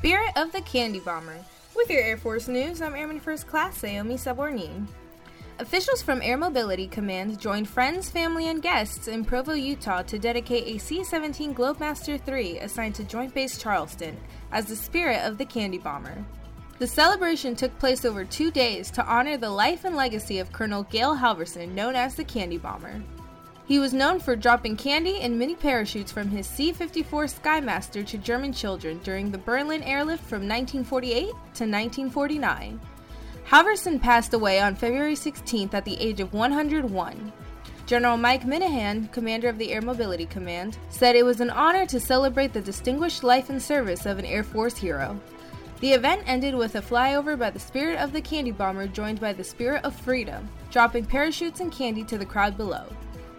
Spirit of the Candy Bomber. With your Air Force news, I'm Airman First Class Naomi Sabornin. Officials from Air Mobility Command joined friends, family, and guests in Provo, Utah to dedicate a C 17 Globemaster III assigned to Joint Base Charleston as the spirit of the Candy Bomber. The celebration took place over two days to honor the life and legacy of Colonel Gail Halvorsen, known as the Candy Bomber. He was known for dropping candy and mini parachutes from his C 54 Skymaster to German children during the Berlin airlift from 1948 to 1949. Halvorsen passed away on February 16th at the age of 101. General Mike Minihan, commander of the Air Mobility Command, said it was an honor to celebrate the distinguished life and service of an Air Force hero. The event ended with a flyover by the Spirit of the Candy Bomber, joined by the Spirit of Freedom, dropping parachutes and candy to the crowd below.